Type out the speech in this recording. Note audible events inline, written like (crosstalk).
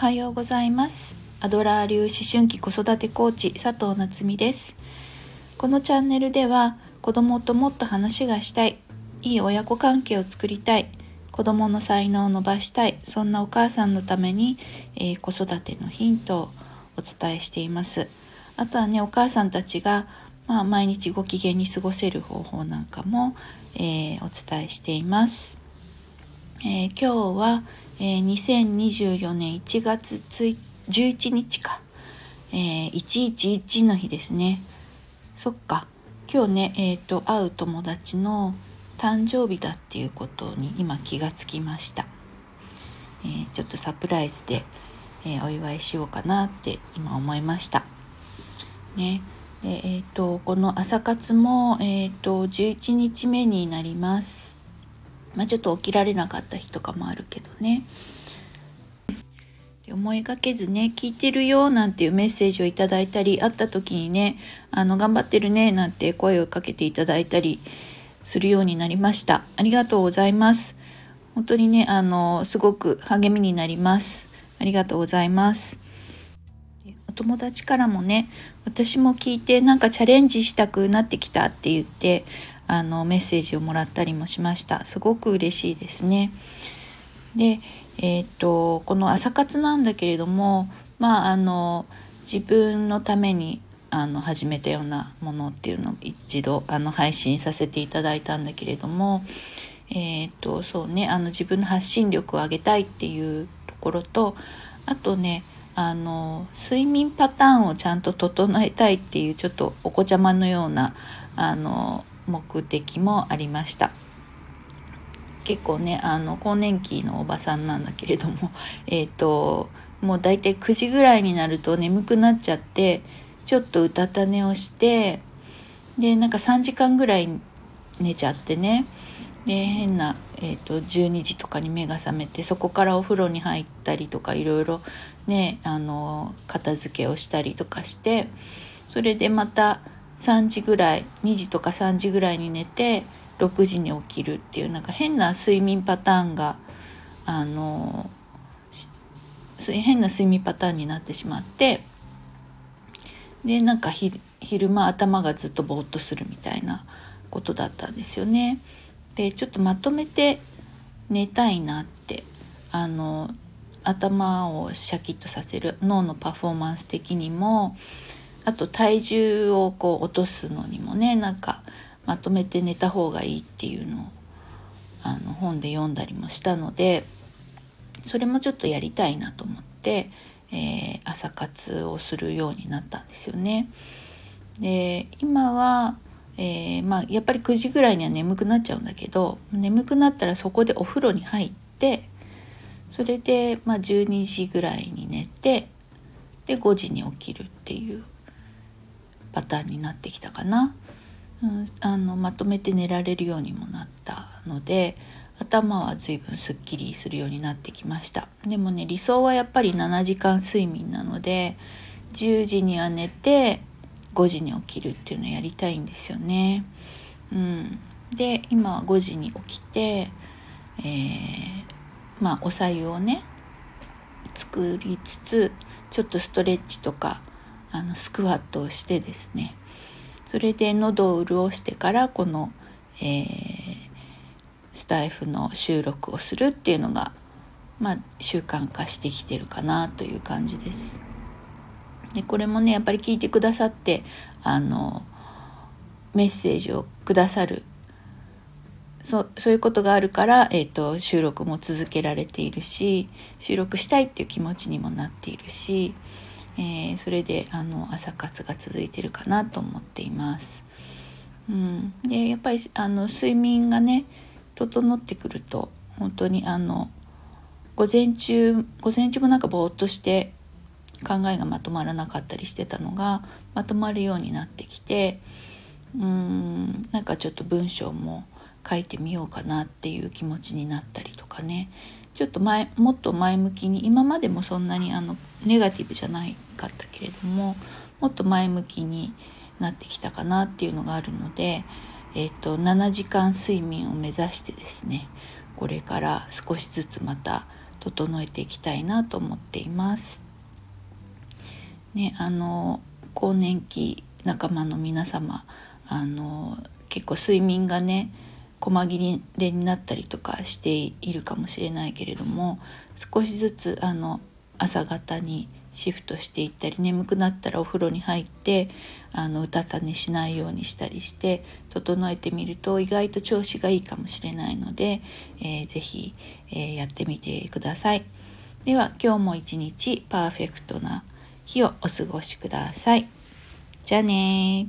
はようございます。アドラー流思春期子育てコーチ佐藤夏実です。このチャンネルでは子供ともっと話がしたいいい親子関係を作りたい子供の才能を伸ばしたいそんなお母さんのために、えー、子育てのヒントをお伝えしています。あとはねお母さんたちが、まあ、毎日ご機嫌に過ごせる方法なんかも、えー、お伝えしています、えー、今日は、え2024年1月11日か、え111の日ですね。そっか。今日ね、えーと会う友達の誕生日だっていうことに今気がつきました、えー、ちょっとサプライズで、えー、お祝いしようかなって今思いました。ね。でえーと、この朝活も、えーと、11日目になります。まあ、ちょっと起きられなかった日とかもあるけどね思いがけずね聞いてるよなんていうメッセージをいただいたり会った時にねあの頑張ってるねなんて声をかけていただいたりするようになりました。ありがとうございます。本当にね、あの、すごく励みになります。ありがとうございます。お友達からもね、私も聞いてなんかチャレンジしたくなってきたって言って、あの、メッセージをもらったりもしました。すごく嬉しいですね。で、えっ、と、この朝活なんだけれども、まあ、あの、自分のためにあの始めたようなものっていうのを一度あの配信させていただいたんだけれどもえっ、とそうねあの自分の発信力を上げたいっていうところとあとねあの睡眠パターンをちゃんと整えたいっていうちょっとお子ちゃまのようなあの目的もありました。結構ねあの更年期のおばさんなんだけれども (laughs) えっ、ともう大体9時ぐらいになると眠くなっちゃってちょっとうたた寝をしてでなんか3時間ぐらい寝ちゃってねで変な、えーと、12時とかに目が覚めてそこからお風呂に入ったりとかいろいろねあの片付けをしたりとかしてそれでまた3時ぐらい2時とか3時ぐらいに寝て6時に起きるっていうなんか変な睡眠パターンがあの変な睡眠パターンになってしまってでなんか昼間頭がずっとぼーっとするみたいなことだったんですよね。でちょっとまとめて寝たいなってあの頭をシャキッとさせる脳のパフォーマンス的にもあと体重をこう落とすのにもねなんかまとめて寝た方がいいっていうのをあの本で読んだりもしたのでそれもちょっとやりたいなと思ってえー、朝活をするようになったんですよね。で今は、えー、まあ、やっぱり9時ぐらいには眠くなっちゃうんだけど眠くなったらそこでお風呂に入ってそれで、まあ、12時ぐらいに寝てで5時に起きるっていうパターンになってきたかな。うん、あのまとめて寝られるようにもなったので頭は随分すっきりするようになってきましたでもね理想はやっぱり7時間睡眠なので10時には寝て5時に起きるっていうのをやりたいんですよね。うん、で今は5時に起きて、えー、まあおさゆをね作りつつちょっとストレッチとかあのスクワットをしてですねそれで喉を潤してからこの、えースタイフの収録をするっていうのが、まあ、習慣化してきてるかなという感じです。でこれもねやっぱり聞いてくださってあのメッセージをくださるそそういうことがあるから、えーと、収録も続けられているし収録したいっていう気持ちにもなっているし、えー、それであの朝活が続いてるかなと思っています。うん、でやっぱりあの睡眠がね整ってくると本当にあの午前中午前中もなんかぼーっとして考えがまとまらなかったりしてたのがまとまるようになってきてうーん。なんかちょっと文章も書いてみようかなっていう気持ちになったりとかね。ちょっと前もっと前向きに今までもそんなにあのネガティブじゃないかったけれどももっと前向きになってきたかなっていうのがあるのでえっ、と7時間睡眠を目指してですねこれから少しずつまた整えていきたいなと思っています。ね、あの更年期仲間の皆様あの結構睡眠がね細切れになったりとかしているかもしれないけれども少しずつあの朝方にシフトしていったり眠くなったらお風呂に入ってあのうたた寝しないようにしたりして整えてみると意外と調子がいいかもしれないので、えー、ぜひ、えー、やってみてください。では今日も一日パーフェクトな日をお過ごしください。じゃあね